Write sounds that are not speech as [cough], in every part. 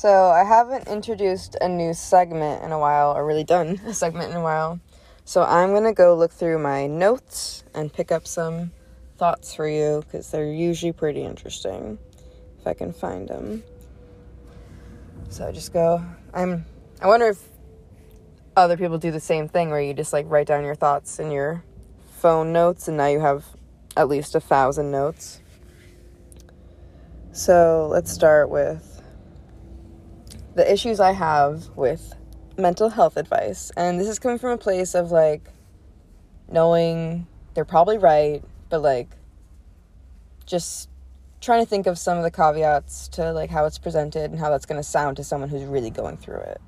So, I haven't introduced a new segment in a while, or really done [laughs] a segment in a while. So, I'm going to go look through my notes and pick up some thoughts for you because they're usually pretty interesting if I can find them. So, I just go. I'm. I wonder if other people do the same thing where you just like write down your thoughts in your phone notes and now you have at least a thousand notes. So, let's start with the issues I have with mental health advice. And this is coming from a place of like knowing they're probably right, but like just trying to think of some of the caveats to like how it's presented and how that's going to sound to someone who's really going through it.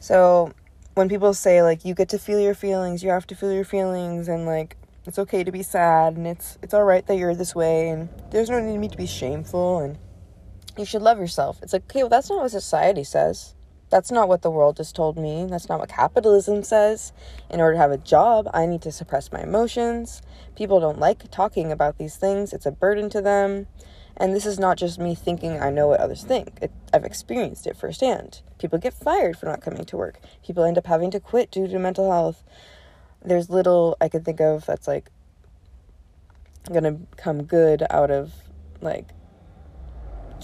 So, when people say like you get to feel your feelings, you have to feel your feelings and like it's okay to be sad and it's it's all right that you're this way and there's no need to be shameful and you should love yourself. It's like, okay, well, that's not what society says. That's not what the world just told me. That's not what capitalism says. In order to have a job, I need to suppress my emotions. People don't like talking about these things, it's a burden to them. And this is not just me thinking I know what others think. It, I've experienced it firsthand. People get fired for not coming to work. People end up having to quit due to mental health. There's little I could think of that's like gonna come good out of like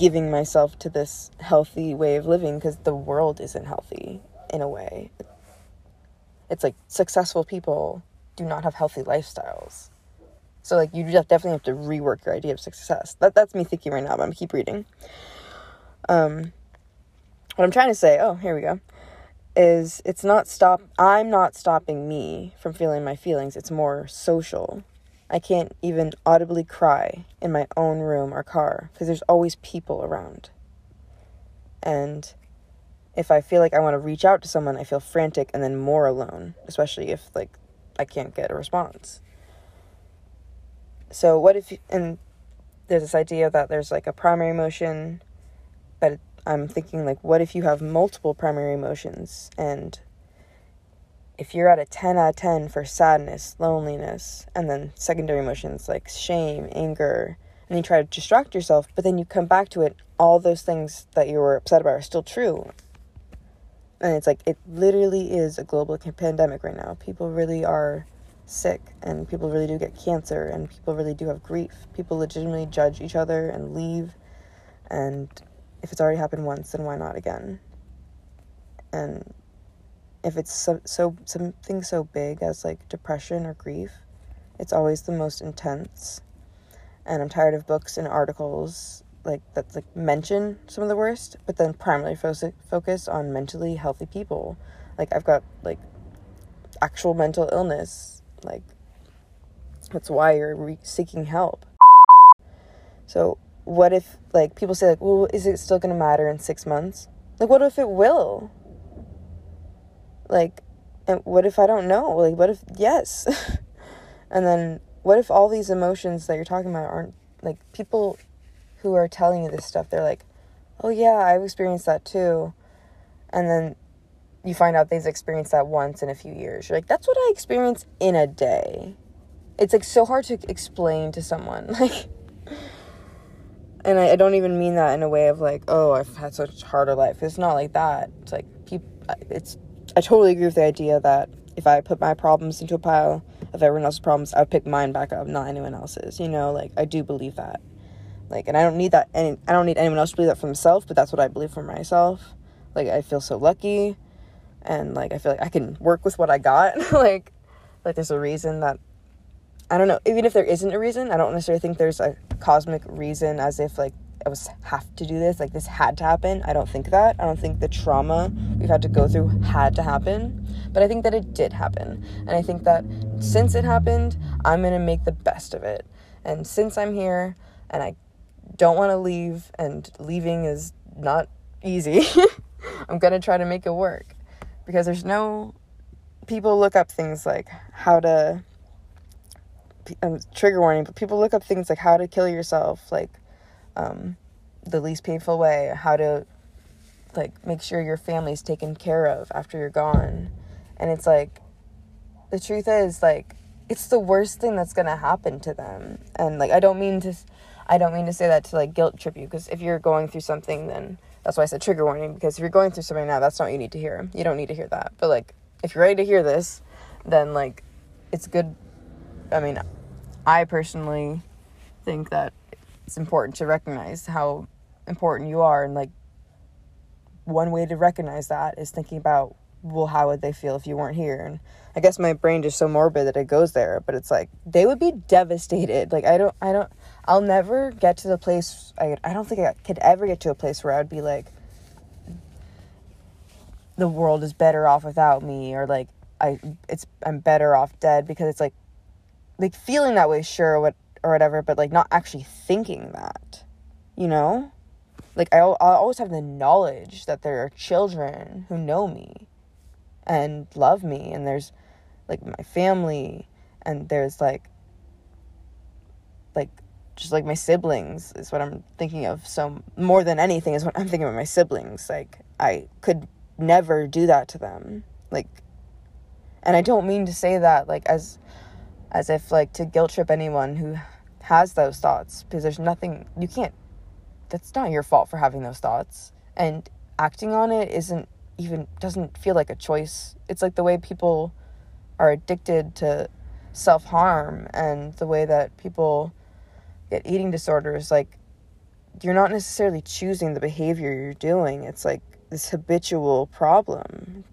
giving myself to this healthy way of living because the world isn't healthy in a way. It's like successful people do not have healthy lifestyles. So like you definitely have to rework your idea of success. That that's me thinking right now, but I'm keep reading. Um what I'm trying to say, oh, here we go, is it's not stop I'm not stopping me from feeling my feelings. It's more social. I can't even audibly cry in my own room or car because there's always people around. And if I feel like I want to reach out to someone, I feel frantic and then more alone, especially if like I can't get a response. So what if and there's this idea that there's like a primary emotion, but I'm thinking like what if you have multiple primary emotions and if you're at a 10 out of 10 for sadness, loneliness, and then secondary emotions like shame, anger, and you try to distract yourself, but then you come back to it, all those things that you were upset about are still true. And it's like, it literally is a global pandemic right now. People really are sick, and people really do get cancer, and people really do have grief. People legitimately judge each other and leave. And if it's already happened once, then why not again? And if it's so, so something so big as like depression or grief, it's always the most intense. And I'm tired of books and articles like that like mention some of the worst, but then primarily fo- focus on mentally healthy people. Like I've got like actual mental illness. Like that's why you're re- seeking help. So what if like people say like, well, is it still gonna matter in six months? Like what if it will? Like, and what if I don't know? Like, what if, yes? [laughs] and then, what if all these emotions that you're talking about aren't, like, people who are telling you this stuff, they're like, oh, yeah, I've experienced that too. And then you find out they've experienced that once in a few years. You're like, that's what I experienced in a day. It's like so hard to explain to someone. [laughs] Like, and I, I don't even mean that in a way of like, oh, I've had such harder life. It's not like that. It's like, people, it's I totally agree with the idea that if I put my problems into a pile of everyone else's problems, I would pick mine back up, not anyone else's. You know, like I do believe that. Like, and I don't need that. Any, I don't need anyone else to believe that for themselves, but that's what I believe for myself. Like, I feel so lucky, and like I feel like I can work with what I got. [laughs] like, like there's a reason that I don't know. Even if there isn't a reason, I don't necessarily think there's a cosmic reason, as if like I was have to do this, like this had to happen. I don't think that. I don't think the trauma we've had to go through had to happen. But I think that it did happen. And I think that since it happened, I'm going to make the best of it. And since I'm here and I don't want to leave and leaving is not easy, [laughs] I'm going to try to make it work. Because there's no people look up things like how to um, trigger warning, but people look up things like how to kill yourself, like um, the least painful way, how to like make sure your family's taken care of after you're gone. And it's like the truth is like it's the worst thing that's going to happen to them. And like I don't mean to I don't mean to say that to like guilt trip you because if you're going through something, then that's why I said trigger warning because if you're going through something now, that's not what you need to hear. You don't need to hear that. But like, if you're ready to hear this, then like, it's good. I mean, I personally think that it's important to recognize how important you are and like one way to recognize that is thinking about well how would they feel if you weren't here? And i guess my brain is so morbid that it goes there but it's like they would be devastated. Like i don't i don't i'll never get to the place i, I don't think i could ever get to a place where i'd be like the world is better off without me or like i it's i'm better off dead because it's like like feeling that way sure what or whatever but like not actually thinking that you know? Like I, I always have the knowledge that there are children who know me and love me and there's like my family and there's like like just like my siblings is what I'm thinking of so more than anything is what I'm thinking about my siblings like I could never do that to them like and I don't mean to say that like as as if like to guilt trip anyone who has those thoughts because there's nothing you can't that's not your fault for having those thoughts and acting on it isn't even doesn't feel like a choice. It's like the way people are addicted to self harm and the way that people get eating disorders. Like, you're not necessarily choosing the behavior you're doing, it's like this habitual problem.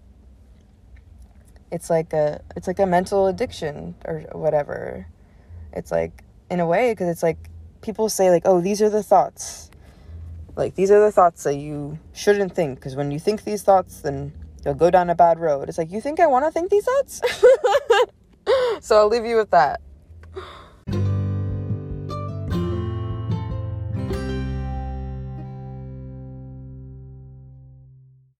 It's like a it's like a mental addiction or whatever. It's like in a way because it's like people say like oh these are the thoughts like, these are the thoughts that you shouldn't think, because when you think these thoughts, then you'll go down a bad road. It's like, you think I want to think these thoughts? [laughs] so I'll leave you with that.